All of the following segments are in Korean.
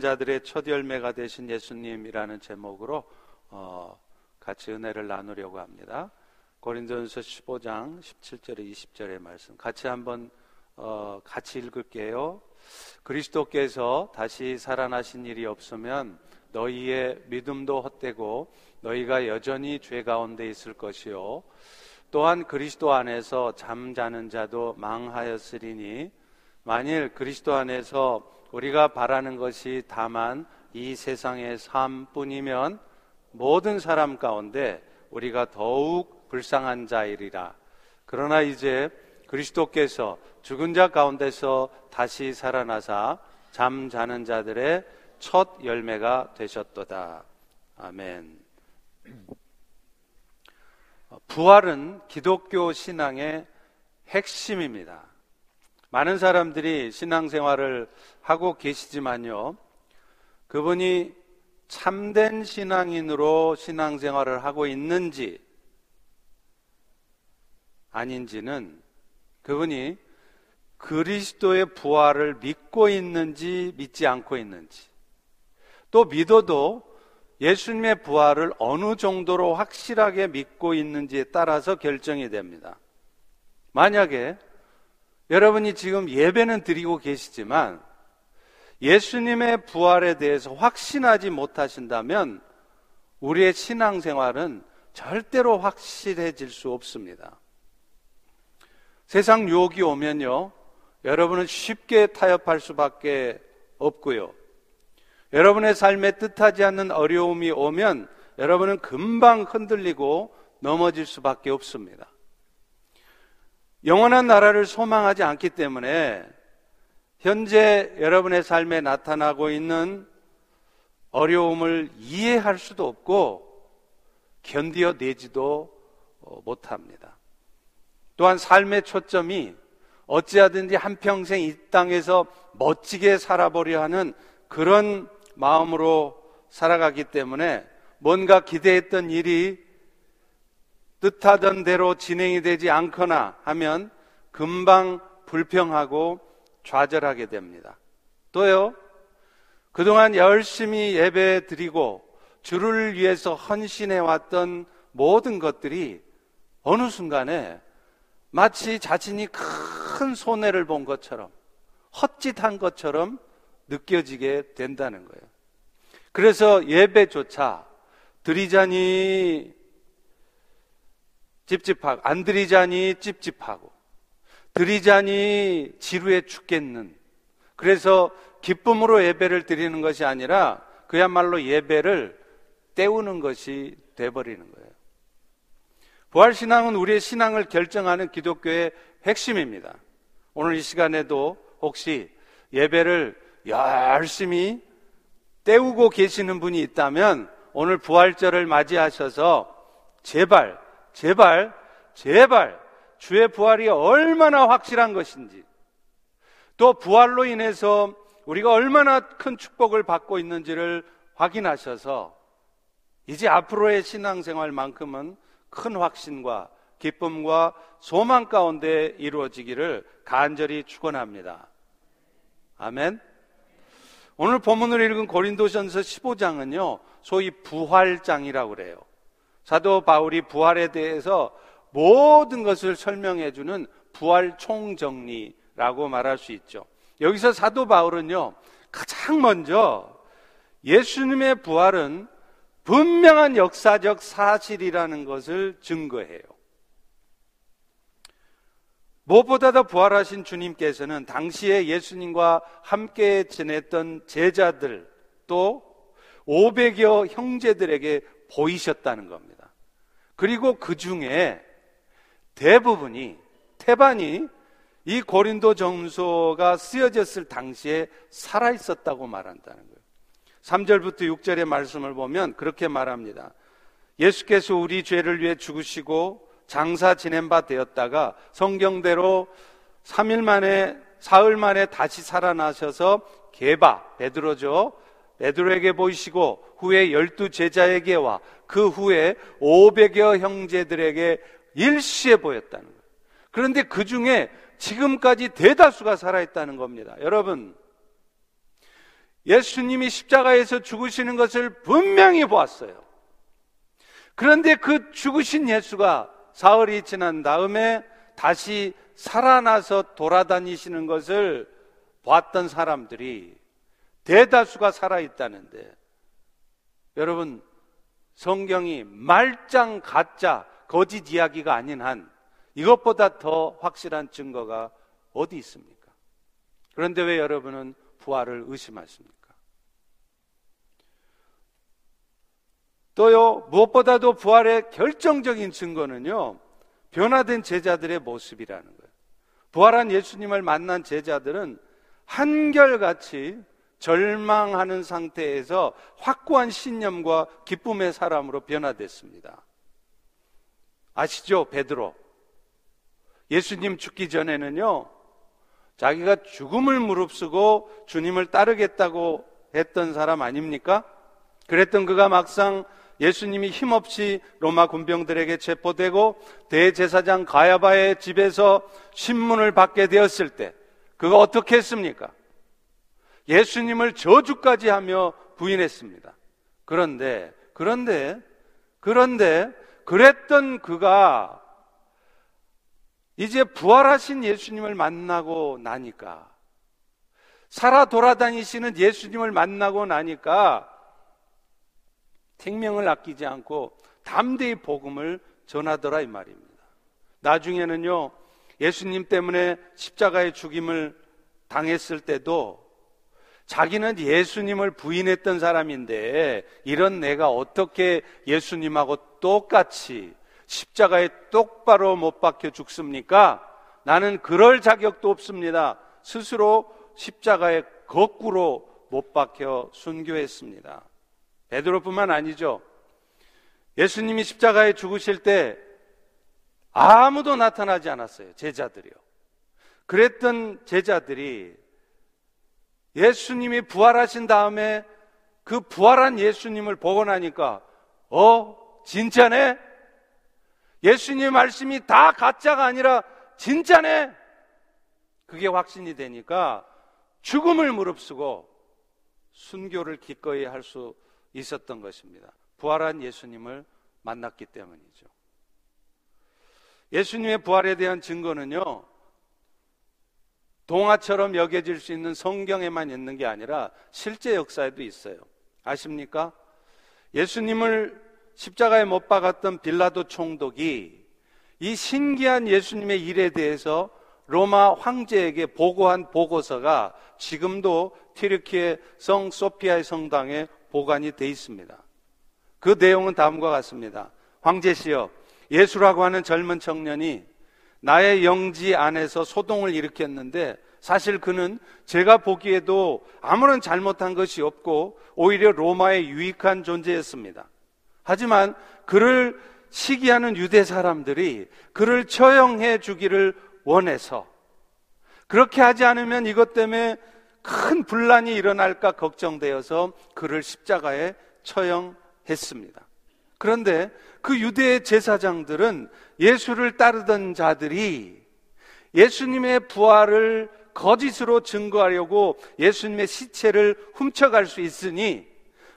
자들의 첫 열매가 되신 예수님이라는 제목으로 어, 같이 은혜를 나누려고 합니다. 고린도전서 15장 17절에 20절의 말씀 같이 한번 어, 같이 읽을게요. 그리스도께서 다시 살아나신 일이 없으면 너희의 믿음도 헛되고 너희가 여전히 죄 가운데 있을 것이요 또한 그리스도 안에서 잠자는 자도 망하였으리니 만일 그리스도 안에서 우리가 바라는 것이 다만 이 세상의 삶뿐이면 모든 사람 가운데 우리가 더욱 불쌍한 자이리라. 그러나 이제 그리스도께서 죽은 자 가운데서 다시 살아나사 잠자는 자들의 첫 열매가 되셨도다. 아멘. 부활은 기독교 신앙의 핵심입니다. 많은 사람들이 신앙생활을 하고 계시지만요. 그분이 참된 신앙인으로 신앙생활을 하고 있는지 아닌지는 그분이 그리스도의 부활을 믿고 있는지 믿지 않고 있는지 또 믿어도 예수님의 부활을 어느 정도로 확실하게 믿고 있는지에 따라서 결정이 됩니다. 만약에 여러분이 지금 예배는 드리고 계시지만 예수님의 부활에 대해서 확신하지 못하신다면 우리의 신앙생활은 절대로 확실해질 수 없습니다. 세상 유혹이 오면요, 여러분은 쉽게 타협할 수밖에 없고요. 여러분의 삶에 뜻하지 않는 어려움이 오면 여러분은 금방 흔들리고 넘어질 수밖에 없습니다. 영원한 나라를 소망하지 않기 때문에 현재 여러분의 삶에 나타나고 있는 어려움을 이해할 수도 없고 견디어 내지도 어, 못합니다. 또한 삶의 초점이 어찌하든지 한평생 이 땅에서 멋지게 살아보려 하는 그런 마음으로 살아가기 때문에 뭔가 기대했던 일이 뜻하던 대로 진행이 되지 않거나 하면 금방 불평하고 좌절하게 됩니다. 또요, 그동안 열심히 예배 드리고 주를 위해서 헌신해 왔던 모든 것들이 어느 순간에 마치 자신이 큰 손해를 본 것처럼 헛짓한 것처럼 느껴지게 된다는 거예요. 그래서 예배조차 드리자니 찝찝하고 안 드리자니 찝찝하고 드리자니 지루해 죽겠는 그래서 기쁨으로 예배를 드리는 것이 아니라 그야말로 예배를 때우는 것이 돼버리는 거예요. 부활신앙은 우리의 신앙을 결정하는 기독교의 핵심입니다. 오늘 이 시간에도 혹시 예배를 열심히 때우고 계시는 분이 있다면 오늘 부활절을 맞이하셔서 제발 제발, 제발, 주의 부활이 얼마나 확실한 것인지, 또 부활로 인해서 우리가 얼마나 큰 축복을 받고 있는지를 확인하셔서 이제 앞으로의 신앙생활만큼은 큰 확신과 기쁨과 소망 가운데 이루어지기를 간절히 축원합니다. 아멘. 오늘 본문을 읽은 고린도전서 15장은요, 소위 부활장이라고 그래요. 사도 바울이 부활에 대해서 모든 것을 설명해 주는 부활 총정리라고 말할 수 있죠. 여기서 사도 바울은요, 가장 먼저 예수님의 부활은 분명한 역사적 사실이라는 것을 증거해요. 무엇보다도 부활하신 주님께서는 당시에 예수님과 함께 지냈던 제자들 또 500여 형제들에게 보이셨다는 겁니다. 그리고 그 중에 대부분이 태반이 이 고린도 정서가 쓰여졌을 당시에 살아 있었다고 말한다는 거예요. 3절부터 6절의 말씀을 보면 그렇게 말합니다. 예수께서 우리 죄를 위해 죽으시고 장사 지낸 바 되었다가 성경대로 3일 만에 사흘 만에 다시 살아나셔서 개바 베드로죠. 베드로에게 보이시고 후에 열두 제자에게와 그 후에 500여 형제들에게 일시에 보였다는 거예요. 그런데 그 중에 지금까지 대다수가 살아있다는 겁니다. 여러분, 예수님이 십자가에서 죽으시는 것을 분명히 보았어요. 그런데 그 죽으신 예수가 사흘이 지난 다음에 다시 살아나서 돌아다니시는 것을 봤던 사람들이 대다수가 살아있다는데 여러분 성경이 말짱 가짜 거짓 이야기가 아닌 한 이것보다 더 확실한 증거가 어디 있습니까? 그런데 왜 여러분은 부활을 의심하십니까? 또요, 무엇보다도 부활의 결정적인 증거는요, 변화된 제자들의 모습이라는 거예요. 부활한 예수님을 만난 제자들은 한결같이 절망하는 상태에서 확고한 신념과 기쁨의 사람으로 변화됐습니다. 아시죠? 베드로. 예수님 죽기 전에는요, 자기가 죽음을 무릅쓰고 주님을 따르겠다고 했던 사람 아닙니까? 그랬던 그가 막상 예수님이 힘없이 로마 군병들에게 체포되고 대제사장 가야바의 집에서 신문을 받게 되었을 때 그가 어떻게 했습니까? 예수님을 저주까지 하며 부인했습니다. 그런데, 그런데, 그런데, 그랬던 그가 이제 부활하신 예수님을 만나고 나니까, 살아 돌아다니시는 예수님을 만나고 나니까, 생명을 아끼지 않고 담대히 복음을 전하더라 이 말입니다. 나중에는요, 예수님 때문에 십자가의 죽임을 당했을 때도 자기는 예수님을 부인했던 사람인데 이런 내가 어떻게 예수님하고 똑같이 십자가에 똑바로 못 박혀 죽습니까? 나는 그럴 자격도 없습니다. 스스로 십자가에 거꾸로 못 박혀 순교했습니다. 베드로뿐만 아니죠. 예수님이 십자가에 죽으실 때 아무도 나타나지 않았어요. 제자들이요. 그랬던 제자들이 예수님이 부활하신 다음에 그 부활한 예수님을 보고 나니까, 어, 진짜네? 예수님 말씀이 다 가짜가 아니라 진짜네? 그게 확신이 되니까 죽음을 무릅쓰고 순교를 기꺼이 할 수 있었던 것입니다. 부활한 예수님을 만났기 때문이죠. 예수님의 부활에 대한 증거는요, 동화처럼 여겨질 수 있는 성경에만 있는 게 아니라 실제 역사에도 있어요. 아십니까? 예수님을 십자가에 못 박았던 빌라도 총독이 이 신기한 예수님의 일에 대해서 로마 황제에게 보고한 보고서가 지금도 티르키의 성 소피아의 성당에 보관이 돼 있습니다. 그 내용은 다음과 같습니다. 황제시여, 예수라고 하는 젊은 청년이 나의 영지 안에서 소동을 일으켰는데 사실 그는 제가 보기에도 아무런 잘못한 것이 없고 오히려 로마의 유익한 존재였습니다. 하지만 그를 시기하는 유대 사람들이 그를 처형해 주기를 원해서 그렇게 하지 않으면 이것 때문에 큰 분란이 일어날까 걱정되어서 그를 십자가에 처형했습니다. 그런데 그 유대 제사장들은 예수를 따르던 자들이 예수님의 부활을 거짓으로 증거하려고 예수님의 시체를 훔쳐갈 수 있으니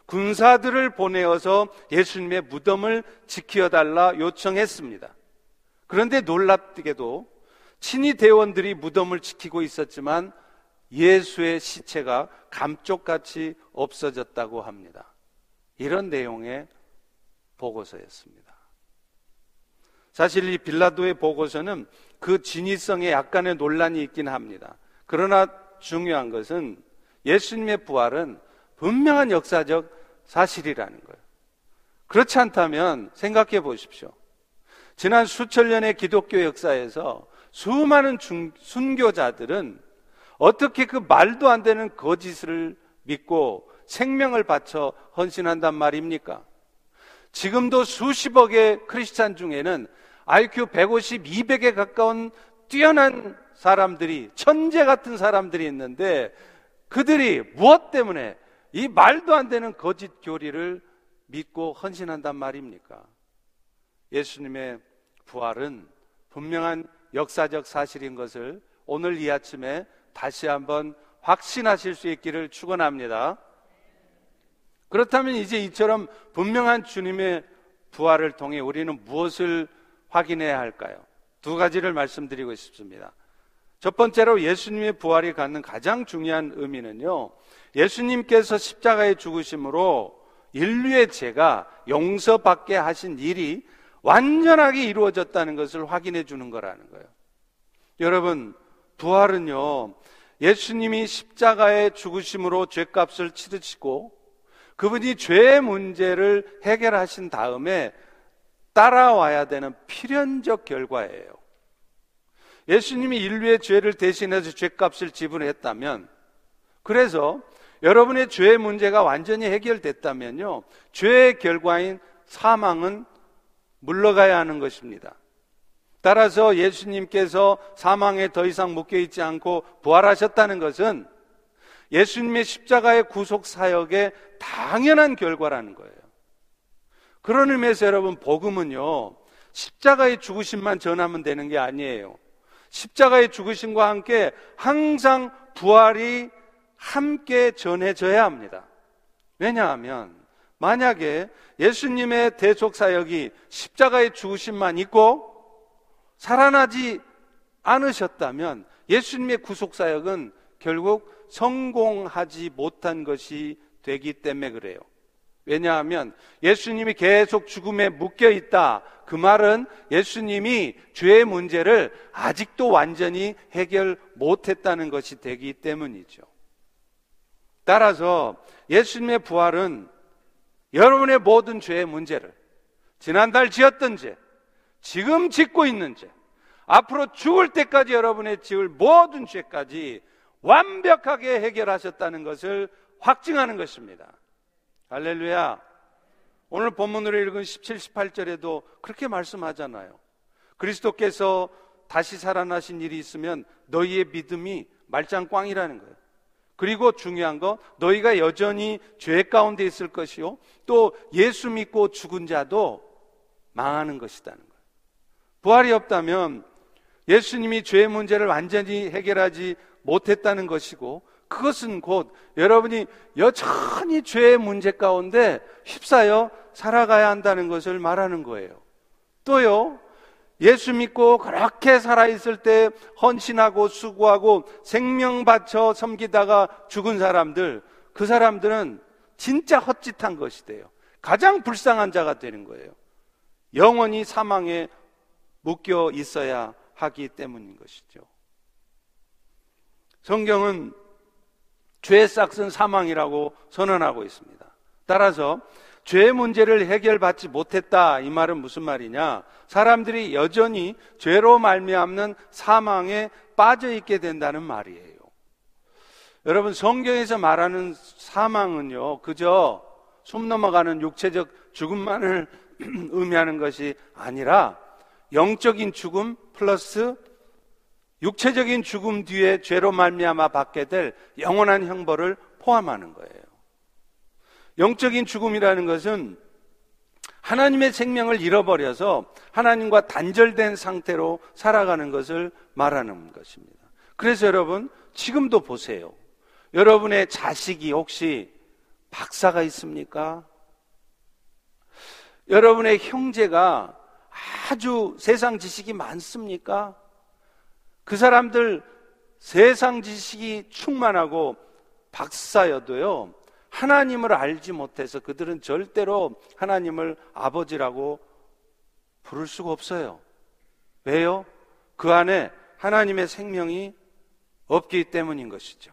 군사들을 보내어서 예수님의 무덤을 지켜달라 요청했습니다. 그런데 놀랍게도 친위 대원들이 무덤을 지키고 있었지만 예수의 시체가 감쪽같이 없어졌다고 합니다. 이런 내용의 보고서였습니다. 사실 이 빌라도의 보고서는 그 진위성에 약간의 논란이 있긴 합니다. 그러나 중요한 것은 예수님의 부활은 분명한 역사적 사실이라는 거예요. 그렇지 않다면 생각해 보십시오. 지난 수천 년의 기독교 역사에서 수많은 중, 순교자들은 어떻게 그 말도 안 되는 거짓을 믿고 생명을 바쳐 헌신한단 말입니까? 지금도 수십억의 크리스찬 중에는 IQ 150, 200에 가까운 뛰어난 사람들이, 천재 같은 사람들이 있는데 그들이 무엇 때문에 이 말도 안 되는 거짓 교리를 믿고 헌신한단 말입니까? 예수님의 부활은 분명한 역사적 사실인 것을 오늘 이 아침에 다시 한번 확신하실 수 있기를 축원합니다. 그렇다면 이제 이처럼 분명한 주님의 부활을 통해 우리는 무엇을 확인해야 할까요? 두 가지를 말씀드리고 싶습니다. 첫 번째로 예수님의 부활이 갖는 가장 중요한 의미는요. 예수님께서 십자가에 죽으심으로 인류의 죄가 용서받게 하신 일이 완전하게 이루어졌다는 것을 확인해 주는 거라는 거예요. 여러분, 부활은요, 예수님이 십자가에 죽으심으로 죄값을 치르시고 그분이 죄의 문제를 해결하신 다음에 따라와야 되는 필연적 결과예요. 예수님이 인류의 죄를 대신해서 죄값을 지불했다면, 그래서 여러분의 죄의 문제가 완전히 해결됐다면요, 죄의 결과인 사망은 물러가야 하는 것입니다. 따라서 예수님께서 사망에 더 이상 묶여 있지 않고 부활하셨다는 것은 예수님의 십자가의 구속 사역의 당연한 결과라는 거예요. 그런 의미에서 여러분 복음은요. 십자가의 죽으심만 전하면 되는 게 아니에요. 십자가의 죽으심과 함께 항상 부활이 함께 전해져야 합니다. 왜냐하면 만약에 예수님의 대속 사역이 십자가의 죽으심만 있고 살아나지 않으셨다면 예수님의 구속 사역은 결국 성공하지 못한 것이 되기 때문에 그래요. 왜냐하면 예수님이 계속 죽음에 묶여 있다. 그 말은 예수님이 죄의 문제를 아직도 완전히 해결 못했다는 것이 되기 때문이죠. 따라서 예수님의 부활은 여러분의 모든 죄의 문제를 지난달 지었던 죄, 지금 짓고 있는 죄, 앞으로 죽을 때까지 여러분의 지을 모든 죄까지 완벽하게 해결하셨다는 것을 확증하는 것입니다. 할렐루야. 오늘 본문으로 읽은 17, 18절에도 그렇게 말씀하잖아요. 그리스도께서 다시 살아나신 일이 있으면 너희의 믿음이 말짱꽝이라는 거예요. 그리고 중요한 거 너희가 여전히 죄 가운데 있을 것이요. 또 예수 믿고 죽은 자도 망하는 것이다는 거예요. 부활이 없다면 예수님이 죄의 문제를 완전히 해결하지 못했다는 것이고 그것은 곧 여러분이 여전히 죄의 문제 가운데 휩싸여 살아가야 한다는 것을 말하는 거예요. 또요, 예수 믿고 그렇게 살아있을 때 헌신하고 수고하고 생명 바쳐 섬기다가 죽은 사람들, 그 사람들은 진짜 헛짓한 것이 돼요. 가장 불쌍한 자가 되는 거예요. 영원히 사망에 묶여 있어야 하기 때문인 것이죠. 성경은 죄의 싹은 사망이라고 선언하고 있습니다. 따라서 죄의 문제를 해결받지 못했다 이 말은 무슨 말이냐? 사람들이 여전히 죄로 말미암는 사망에 빠져 있게 된다는 말이에요. 여러분 성경에서 말하는 사망은요 그저 숨 넘어가는 육체적 죽음만을 의미하는 것이 아니라 영적인 죽음 플러스 육체적인 죽음 뒤에 죄로 말미암아 받게 될 영원한 형벌을 포함하는 거예요. 영적인 죽음이라는 것은 하나님의 생명을 잃어버려서 하나님과 단절된 상태로 살아가는 것을 말하는 것입니다. 그래서 여러분, 지금도 보세요. 여러분의 자식이 혹시 박사가 있습니까? 여러분의 형제가 아주 세상 지식이 많습니까? 그 사람들 세상 지식이 충만하고 박사여도요, 하나님을 알지 못해서 그들은 절대로 하나님을 아버지라고 부를 수가 없어요. 왜요? 그 안에 하나님의 생명이 없기 때문인 것이죠.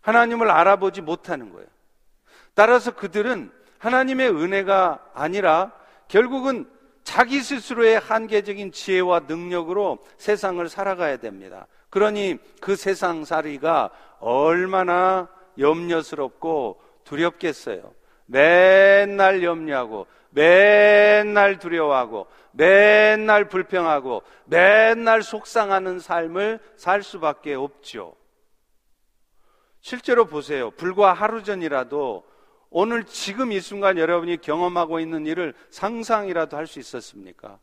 하나님을 알아보지 못하는 거예요. 따라서 그들은 하나님의 은혜가 아니라 결국은 자기 스스로의 한계적인 지혜와 능력으로 세상을 살아가야 됩니다. 그러니 그 세상 살이가 얼마나 염려스럽고 두렵겠어요. 맨날 염려하고, 맨날 두려워하고, 맨날 불평하고, 맨날 속상하는 삶을 살 수밖에 없죠. 실제로 보세요. 불과 하루 전이라도 오늘 지금 이 순간 여러분이 경험하고 있는 일을 상상이라도 할 수 있었습니까?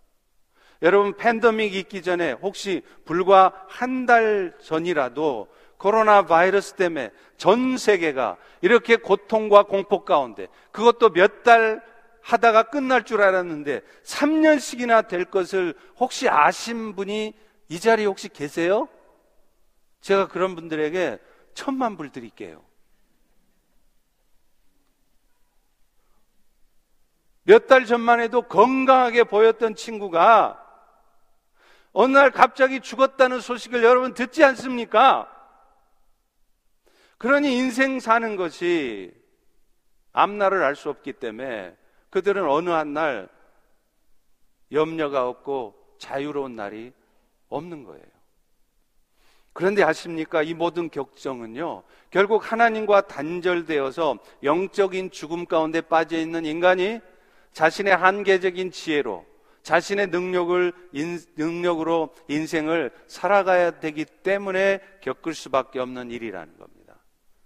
여러분 팬데믹 있기 전에 혹시 불과 한 달 전이라도 코로나 바이러스 때문에 전 세계가 이렇게 고통과 공포 가운데 그것도 몇 달 하다가 끝날 줄 알았는데 3년씩이나 될 것을 혹시 아신 분이 이 자리에 혹시 계세요? 제가 그런 분들에게 천만 불 드릴게요. 몇 달 전만 해도 건강하게 보였던 친구가 어느 날 갑자기 죽었다는 소식을 여러분 듣지 않습니까? 그러니 인생 사는 것이 앞날을 알 수 없기 때문에 그들은 어느 한 날 염려가 없고 자유로운 날이 없는 거예요. 그런데 아십니까? 이 모든 격정은요, 결국 하나님과 단절되어서 영적인 죽음 가운데 빠져 있는 인간이 자신의 한계적인 지혜로 자신의 능력을 인, 능력으로 인생을 살아가야 되기 때문에 겪을 수밖에 없는 일이라는 겁니다.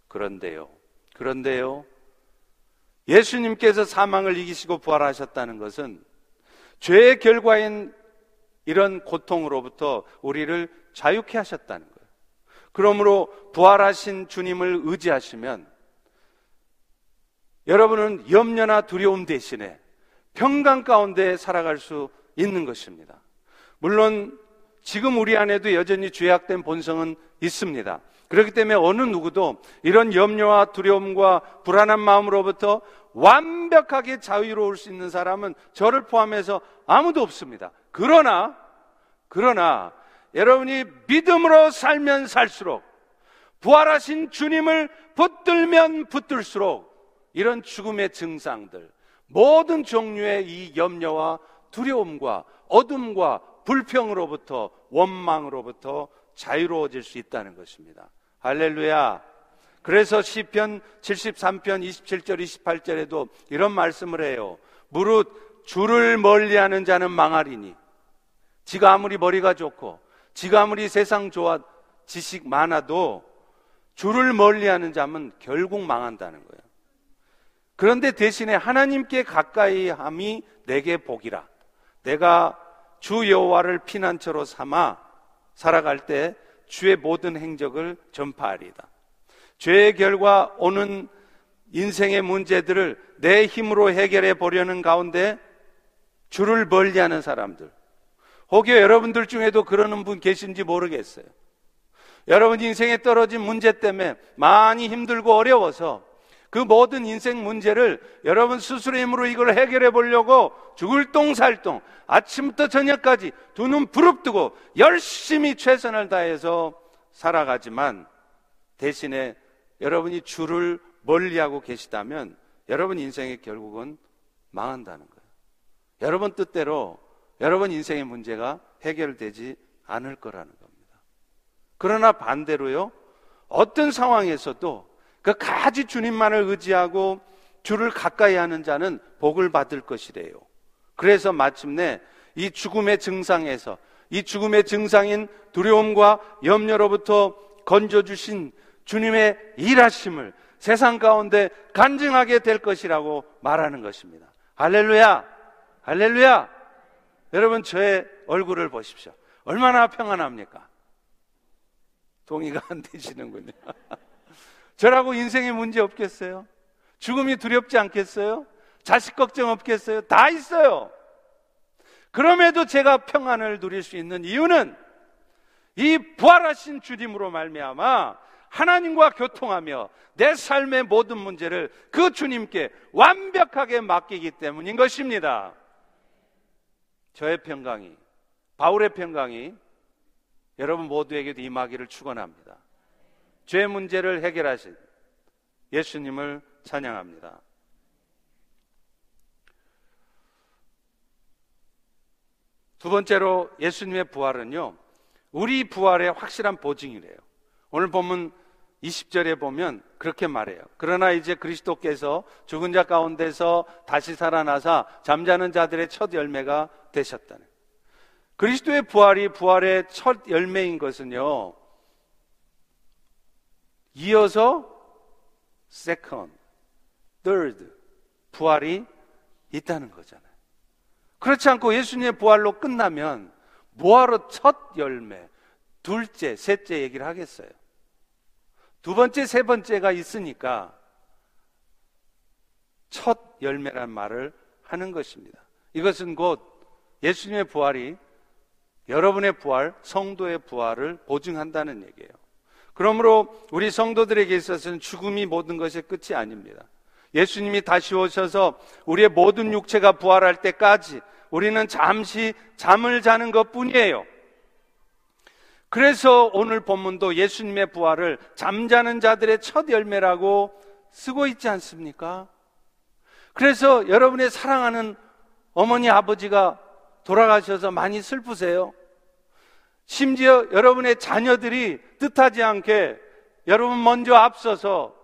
그런데요. 그런데요. 예수님께서 사망을 이기시고 부활하셨다는 것은 죄의 결과인 이런 고통으로부터 우리를 자유케 하셨다는 거예요. 그러므로 부활하신 주님을 의지하시면 여러분은 염려나 두려움 대신에 평강 가운데 살아갈 수 있는 것입니다. 물론 지금 우리 안에도 여전히 죄악된 본성은 있습니다. 그렇기 때문에 어느 누구도 이런 염려와 두려움과 불안한 마음으로부터 완벽하게 자유로울 수 있는 사람은 저를 포함해서 아무도 없습니다. 그러나, 그러나 여러분이 믿음으로 살면 살수록 부활하신 주님을 붙들면 붙들수록 이런 죽음의 증상들, 모든 종류의 이 염려와 두려움과 어둠과 불평으로부터 원망으로부터 자유로워질 수 있다는 것입니다. 할렐루야. 그래서 시편 73편 27절 28절에도 이런 말씀을 해요. 무릇 주를 멀리하는 자는 망하리니 지가 아무리 머리가 좋고 지가 아무리 세상 좋아 지식 많아도 주를 멀리하는 자면 결국 망한다는 거예요. 그런데 대신에 하나님께 가까이 함이 내게 복이라. 내가 주 여호와를 피난처로 삼아 살아갈 때 주의 모든 행적을 전파하리다. 죄의 결과 오는 인생의 문제들을 내 힘으로 해결해 보려는 가운데 주를 멀리하는 사람들. 혹여 여러분들 중에도 그러는 분 계신지 모르겠어요. 여러분 인생에 떨어진 문제 때문에 많이 힘들고 어려워서 그 모든 인생 문제를 여러분 스스로의 힘으로 이걸 해결해 보려고 죽을 똥살똥 아침부터 저녁까지 두 눈 부릅뜨고 열심히 최선을 다해서 살아가지만 대신에 여러분이 주를 멀리하고 계시다면 여러분 인생의 결국은 망한다는 거예요. 여러분 뜻대로 여러분 인생의 문제가 해결되지 않을 거라는 겁니다. 그러나 반대로요, 어떤 상황에서도 그 가지 주님만을 의지하고 주를 가까이 하는 자는 복을 받을 것이래요. 그래서 마침내 이 죽음의 증상에서 이 죽음의 증상인 두려움과 염려로부터 건져주신 주님의 일하심을 세상 가운데 간증하게 될 것이라고 말하는 것입니다. 할렐루야! 할렐루야! 여러분, 저의 얼굴을 보십시오. 얼마나 평안합니까? 동의가 안 되시는군요. 저라고 인생에 문제 없겠어요? 죽음이 두렵지 않겠어요? 자식 걱정 없겠어요? 다 있어요. 그럼에도 제가 평안을 누릴 수 있는 이유는 이 부활하신 주님으로 말미암아 하나님과 교통하며 내 삶의 모든 문제를 그 주님께 완벽하게 맡기기 때문인 것입니다. 저의 평강이 바울의 평강이 여러분 모두에게도 임하기를 축원합니다. 죄 문제를 해결하신 예수님을 찬양합니다. 두 번째로 예수님의 부활은요, 우리 부활의 확실한 보증이래요. 오늘 보면 20절에 보면 그렇게 말해요. 그러나 이제 그리스도께서 죽은 자 가운데서 다시 살아나사 잠자는 자들의 첫 열매가 되셨다는. 그리스도의 부활이 부활의 첫 열매인 것은요, 이어서 second, third 부활이 있다는 거잖아요. 그렇지 않고 예수님의 부활로 끝나면 뭐하러 첫 열매, 둘째, 셋째 얘기를 하겠어요? 두 번째, 세 번째가 있으니까 첫 열매란 말을 하는 것입니다. 이것은 곧 예수님의 부활이 여러분의 부활, 성도의 부활을 보증한다는 얘기예요. 그러므로 우리 성도들에게 있어서는 죽음이 모든 것의 끝이 아닙니다. 예수님이 다시 오셔서 우리의 모든 육체가 부활할 때까지 우리는 잠시 잠을 자는 것 뿐이에요. 그래서 오늘 본문도 예수님의 부활을 잠자는 자들의 첫 열매라고 쓰고 있지 않습니까? 그래서 여러분의 사랑하는 어머니 아버지가 돌아가셔서 많이 슬프세요. 심지어 여러분의 자녀들이 뜻하지 않게 여러분 먼저 앞서서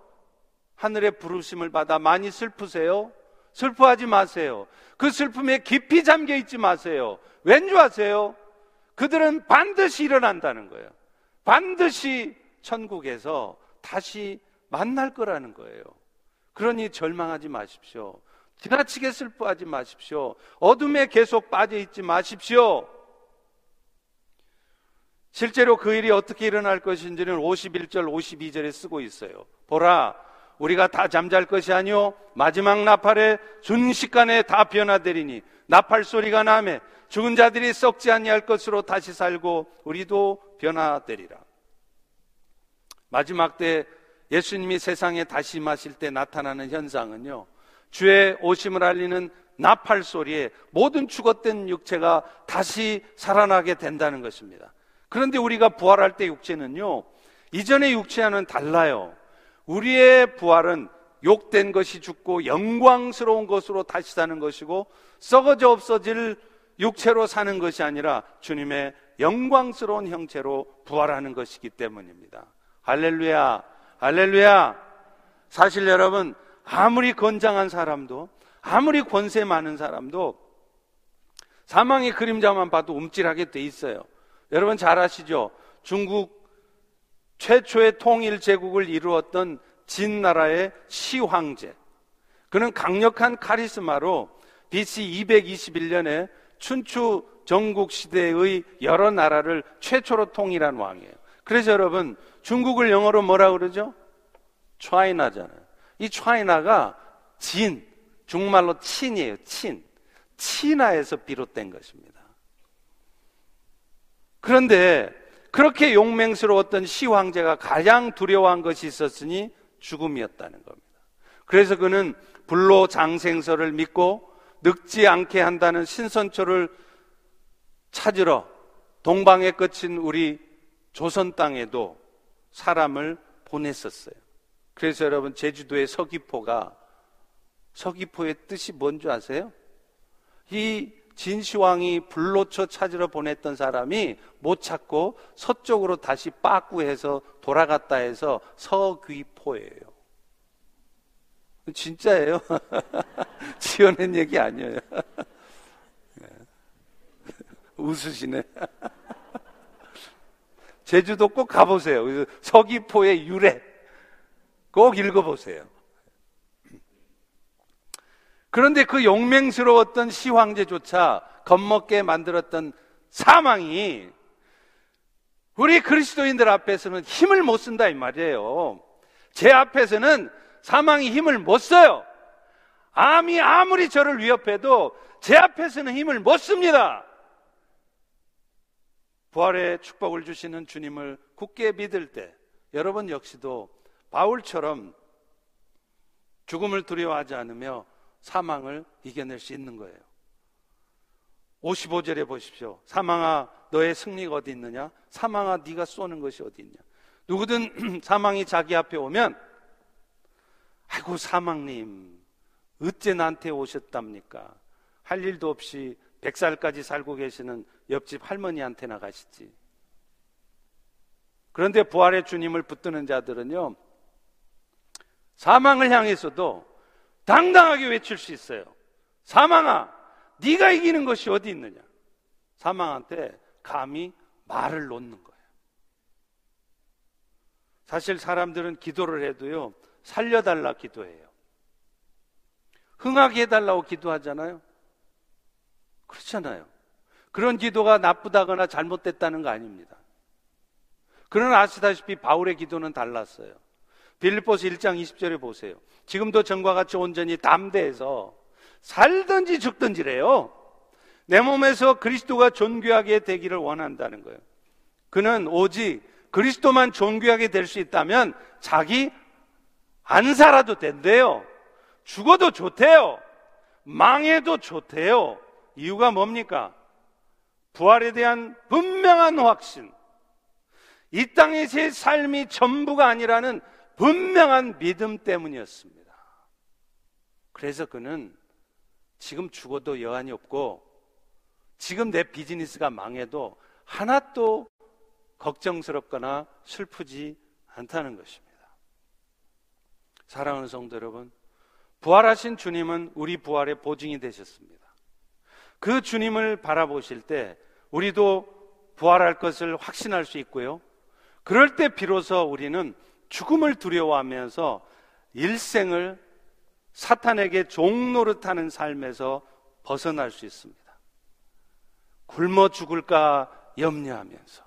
하늘의 부르심을 받아 많이 슬프세요? 슬퍼하지 마세요. 그 슬픔에 깊이 잠겨 있지 마세요. 왠 줄 아세요? 그들은 반드시 일어난다는 거예요. 반드시 천국에서 다시 만날 거라는 거예요. 그러니 절망하지 마십시오. 지나치게 슬퍼하지 마십시오. 어둠에 계속 빠져 있지 마십시오. 실제로 그 일이 어떻게 일어날 것인지는 51절, 52절에 쓰고 있어요. 보라, 우리가 다 잠잘 것이 아니요 마지막 나팔에 순식간에 다 변화되리니 나팔 소리가 나매 죽은 자들이 썩지 아니할 것으로 다시 살고 우리도 변화되리라. 마지막 때 예수님이 세상에 다시 마실 때 나타나는 현상은요. 주의 오심을 알리는 나팔 소리에 모든 죽었던 육체가 다시 살아나게 된다는 것입니다. 그런데 우리가 부활할 때 육체는요, 이전의 육체와는 달라요. 우리의 부활은 욕된 것이 죽고 영광스러운 것으로 다시 사는 것이고 썩어져 없어질 육체로 사는 것이 아니라 주님의 영광스러운 형체로 부활하는 것이기 때문입니다. 할렐루야, 할렐루야. 사실 여러분, 아무리 건장한 사람도, 아무리 권세 많은 사람도 사망의 그림자만 봐도 움찔하게 돼 있어요. 여러분 잘 아시죠? 중국 최초의 통일 제국을 이루었던 진나라의 시황제. 그는 강력한 카리스마로 BC 221년에 춘추 전국 시대의 여러 나라를 최초로 통일한 왕이에요. 그래서 여러분 중국을 영어로 뭐라 그러죠? 차이나잖아요. 이 차이나가 진, 중말로 친이에요. 친. 치나에서 비롯된 것입니다. 그런데 그렇게 용맹스러웠던 시황제가 가장 두려워한 것이 있었으니 죽음이었다는 겁니다. 그래서 그는 불로 장생설을 믿고 늙지 않게 한다는 신선초를 찾으러 동방에 끝인 우리 조선 땅에도 사람을 보냈었어요. 그래서 여러분 제주도의 서귀포가 서귀포의 뜻이 뭔지 아세요? 이 진시황이 불로초 찾으러 보냈던 사람이 못 찾고 서쪽으로 다시 빠꾸해서 돌아갔다 해서 서귀포예요. 진짜예요. 지어낸 얘기 아니에요. 네. 웃으시네. 제주도 꼭 가보세요. 서귀포의 유래 꼭 읽어보세요. 그런데 그 용맹스러웠던 시황제조차 겁먹게 만들었던 사망이 우리 그리스도인들 앞에서는 힘을 못 쓴다 이 말이에요. 제 앞에서는 사망이 힘을 못 써요. 암이 아무리 저를 위협해도 제 앞에서는 힘을 못 씁니다. 부활의 축복을 주시는 주님을 굳게 믿을 때 여러분 역시도 바울처럼 죽음을 두려워하지 않으며 사망을 이겨낼 수 있는 거예요. 55절에 보십시오. 사망아 너의 승리가 어디 있느냐? 사망아 네가 쏘는 것이 어디 있냐? 누구든 사망이 자기 앞에 오면 아이고 사망님 어째 나한테 오셨답니까? 할 일도 없이 100살까지 살고 계시는 옆집 할머니한테 나 가시지. 그런데 부활의 주님을 붙드는 자들은요. 사망을 향해서도 당당하게 외칠 수 있어요. 사망아, 네가 이기는 것이 어디 있느냐? 사망한테 감히 말을 놓는 거예요. 사실 사람들은 기도를 해도요, 살려달라 기도해요. 흥하게 해달라고 기도하잖아요. 그렇잖아요. 그런 기도가 나쁘다거나 잘못됐다는 거 아닙니다. 그러나 아시다시피 바울의 기도는 달랐어요. 빌립보스 1장 20절에 보세요. 지금도 전과 같이 온전히 담대해서 살든지 죽든지래요. 내 몸에서 그리스도가 존귀하게 되기를 원한다는 거예요. 그는 오직 그리스도만 존귀하게 될 수 있다면 자기 안 살아도 된대요. 죽어도 좋대요. 망해도 좋대요. 이유가 뭡니까? 부활에 대한 분명한 확신. 이 땅의 제 삶이 전부가 아니라는 분명한 믿음 때문이었습니다. 그래서 그는 지금 죽어도 여한이 없고 지금 내 비즈니스가 망해도 하나도 걱정스럽거나 슬프지 않다는 것입니다. 사랑하는 성도 여러분, 부활하신 주님은 우리 부활의 보증이 되셨습니다. 그 주님을 바라보실 때 우리도 부활할 것을 확신할 수 있고요. 그럴 때 비로소 우리는 죽음을 두려워하면서 일생을 사탄에게 종노릇하는 삶에서 벗어날 수 있습니다. 굶어 죽을까 염려하면서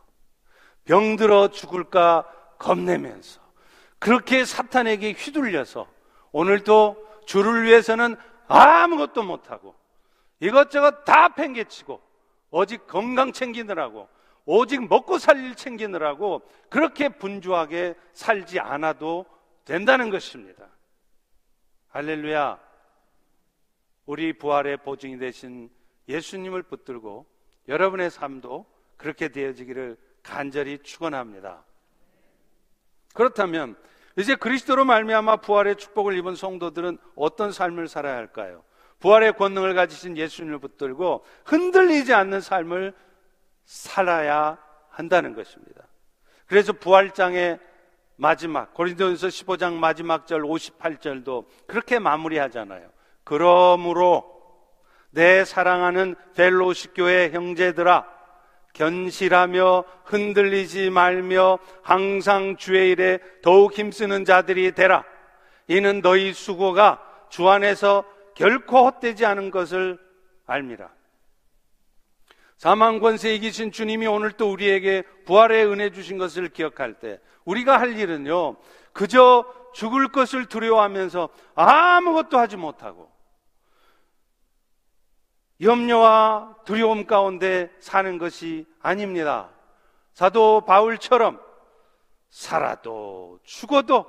병들어 죽을까 겁내면서 그렇게 사탄에게 휘둘려서 오늘도 주를 위해서는 아무것도 못하고 이것저것 다 팽개치고 오직 건강 챙기느라고 오직 먹고 살일 챙기느라고 그렇게 분주하게 살지 않아도 된다는 것입니다. 할렐루야. 우리 부활의 보증이 되신 예수님을 붙들고 여러분의 삶도 그렇게 되어지기를 간절히 축원합니다. 그렇다면 이제 그리스도로 말미암아 부활의 축복을 입은 성도들은 어떤 삶을 살아야 할까요? 부활의 권능을 가지신 예수님을 붙들고 흔들리지 않는 삶을 살아야 한다는 것입니다. 그래서 부활장의 마지막 고린도전서 15장 마지막 절 58절도 그렇게 마무리하잖아요. 그러므로 내 사랑하는 벨로시 교회 형제들아 견실하며 흔들리지 말며 항상 주의 일에 더욱 힘쓰는 자들이 되라. 이는 너희 수고가 주 안에서 결코 헛되지 않은 것을 알미라. 사망 권세 이기신 주님이 오늘 또 우리에게 부활의 은혜 주신 것을 기억할 때 우리가 할 일은요, 그저 죽을 것을 두려워하면서 아무것도 하지 못하고 염려와 두려움 가운데 사는 것이 아닙니다. 사도 바울처럼 살아도 죽어도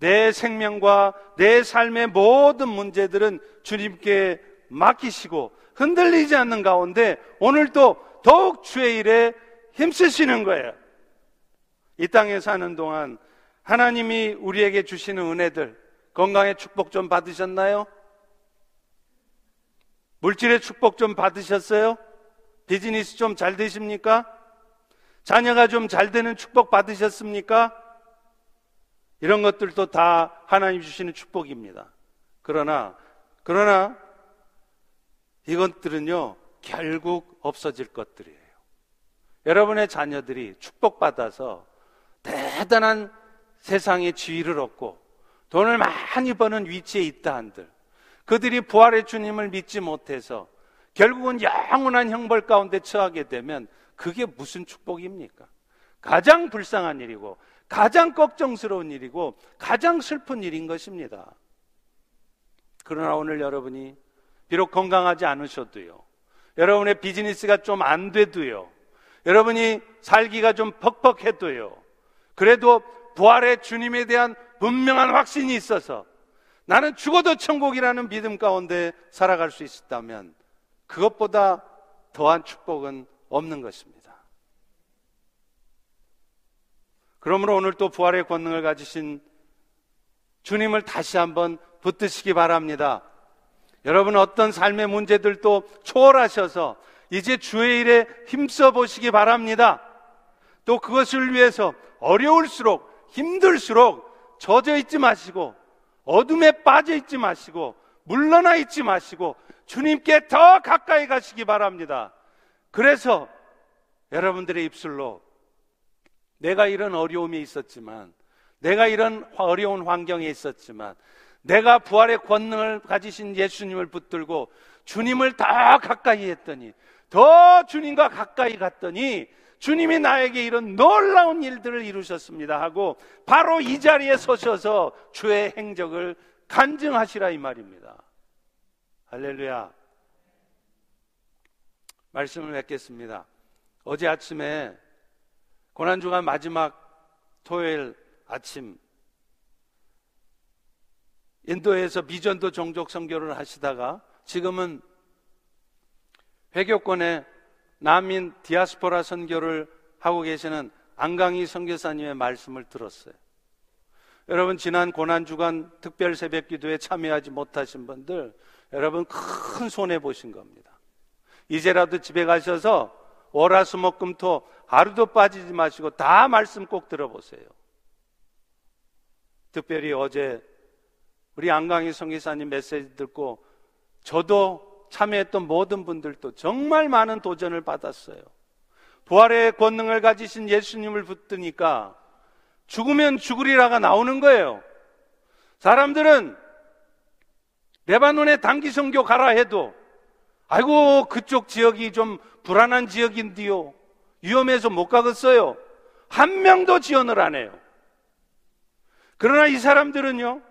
내 생명과 내 삶의 모든 문제들은 주님께 맡기시고 흔들리지 않는 가운데 오늘도 더욱 주의 일에 힘쓰시는 거예요. 이 땅에 사는 동안 하나님이 우리에게 주시는 은혜들, 건강의 축복 좀 받으셨나요? 물질의 축복 좀 받으셨어요? 비즈니스 좀 잘 되십니까? 자녀가 좀 잘 되는 축복 받으셨습니까? 이런 것들도 다 하나님 주시는 축복입니다. 그러나, 그러나, 이것들은요, 결국 없어질 것들이에요. 여러분의 자녀들이 축복받아서 대단한 세상의 지위를 얻고 돈을 많이 버는 위치에 있다 한들, 그들이 부활의 주님을 믿지 못해서 결국은 영원한 형벌 가운데 처하게 되면 그게 무슨 축복입니까? 가장 불쌍한 일이고 가장 걱정스러운 일이고 가장 슬픈 일인 것입니다. 그러나 오늘 여러분이 비록 건강하지 않으셔도요. 여러분의 비즈니스가 좀 안 돼도요. 여러분이 살기가 좀 퍽퍽해도요. 그래도 부활의 주님에 대한 분명한 확신이 있어서 나는 죽어도 천국이라는 믿음 가운데 살아갈 수 있었다면 그것보다 더한 축복은 없는 것입니다. 그러므로 오늘 또 부활의 권능을 가지신 주님을 다시 한번 붙드시기 바랍니다. 여러분 어떤 삶의 문제들도 초월하셔서 이제 주의 일에 힘써 보시기 바랍니다. 또 그것을 위해서 어려울수록 힘들수록 젖어 있지 마시고 어둠에 빠져 있지 마시고 물러나 있지 마시고 주님께 더 가까이 가시기 바랍니다. 그래서 여러분들의 입술로 내가 이런 어려움이 있었지만 내가 이런 어려운 환경에 있었지만 내가 부활의 권능을 가지신 예수님을 붙들고 주님을 더 가까이 했더니 더 주님과 가까이 갔더니 주님이 나에게 이런 놀라운 일들을 이루셨습니다 하고 바로 이 자리에 서셔서 주의 행적을 간증하시라 이 말입니다. 할렐루야. 말씀을 맺겠습니다. 어제 아침에 고난주간 마지막 토요일 아침 인도에서 미전도 종족 선교를 하시다가 지금은 회교권의 난민 디아스포라 선교를 하고 계시는 안강희 선교사님의 말씀을 들었어요. 여러분 지난 고난 주간 특별 새벽 기도에 참여하지 못하신 분들 여러분 큰 손해 보신 겁니다. 이제라도 집에 가셔서 월화수목금토 하루도 빠지지 마시고 다 말씀 꼭 들어보세요. 특별히 어제 우리 안강희 성기사님 메시지 듣고 저도 참여했던 모든 분들도 정말 많은 도전을 받았어요. 부활의 권능을 가지신 예수님을 붙드니까 죽으면 죽으리라가 나오는 거예요. 사람들은 레바논에 단기 성교 가라 해도 아이고 그쪽 지역이 좀 불안한 지역인데요. 위험해서 못 가겠어요. 한 명도 지원을 안 해요. 그러나 이 사람들은요.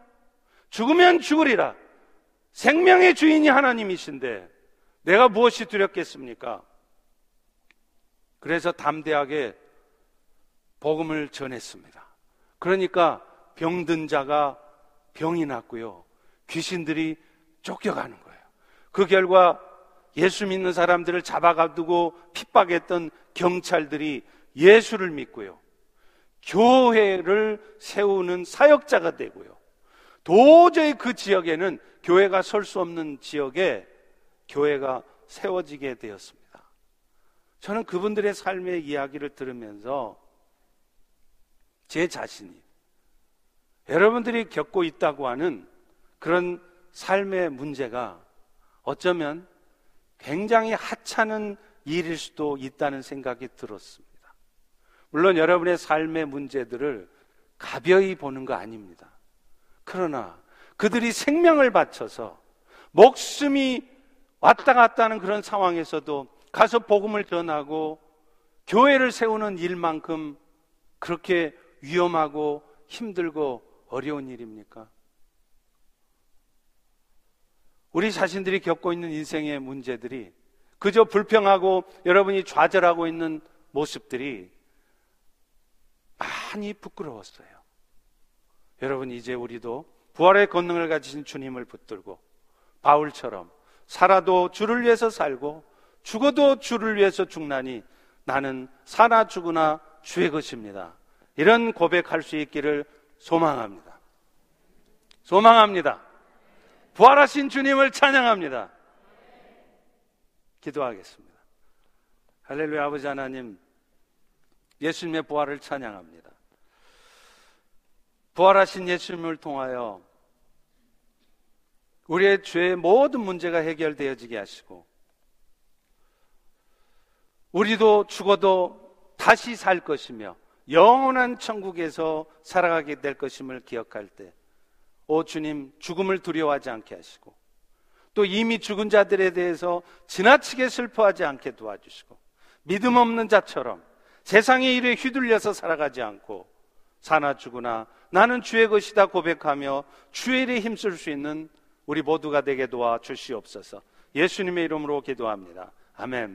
죽으면 죽으리라. 생명의 주인이 하나님이신데 내가 무엇이 두렵겠습니까? 그래서 담대하게 복음을 전했습니다. 그러니까 병든 자가 병이 났고요. 귀신들이 쫓겨가는 거예요. 그 결과 예수 믿는 사람들을 잡아가두고 핍박했던 경찰들이 예수를 믿고요. 교회를 세우는 사역자가 되고요. 도저히 그 지역에는 교회가 설 수 없는 지역에 교회가 세워지게 되었습니다. 저는 그분들의 삶의 이야기를 들으면서 제 자신이 여러분들이 겪고 있다고 하는 그런 삶의 문제가 어쩌면 굉장히 하찮은 일일 수도 있다는 생각이 들었습니다. 물론 여러분의 삶의 문제들을 가벼이 보는 거 아닙니다. 그러나 그들이 생명을 바쳐서 목숨이 왔다 갔다 하는 그런 상황에서도 가서 복음을 전하고 교회를 세우는 일만큼 그렇게 위험하고 힘들고 어려운 일입니까? 우리 자신들이 겪고 있는 인생의 문제들이 그저 불평하고 여러분이 좌절하고 있는 모습들이 많이 부끄러웠어요. 여러분 이제 우리도 부활의 권능을 가지신 주님을 붙들고 바울처럼 살아도 주를 위해서 살고 죽어도 주를 위해서 죽나니 나는 사나 죽으나 주의 것입니다. 이런 고백할 수 있기를 소망합니다. 소망합니다. 부활하신 주님을 찬양합니다. 기도하겠습니다. 할렐루야 아버지 하나님 예수님의 부활을 찬양합니다. 부활하신 예수님을 통하여 우리의 죄의 모든 문제가 해결되어지게 하시고 우리도 죽어도 다시 살 것이며 영원한 천국에서 살아가게 될 것임을 기억할 때, 오 주님, 죽음을 두려워하지 않게 하시고, 또 이미 죽은 자들에 대해서 지나치게 슬퍼하지 않게 도와주시고, 믿음 없는 자처럼 세상의 일에 휘둘려서 살아가지 않고, 사나 죽으나 나는 주의 것이다 고백하며 주의 일에 힘쓸 수 있는 우리 모두가 되게 도와 주시옵소서. 예수님의 이름으로 기도합니다. 아멘.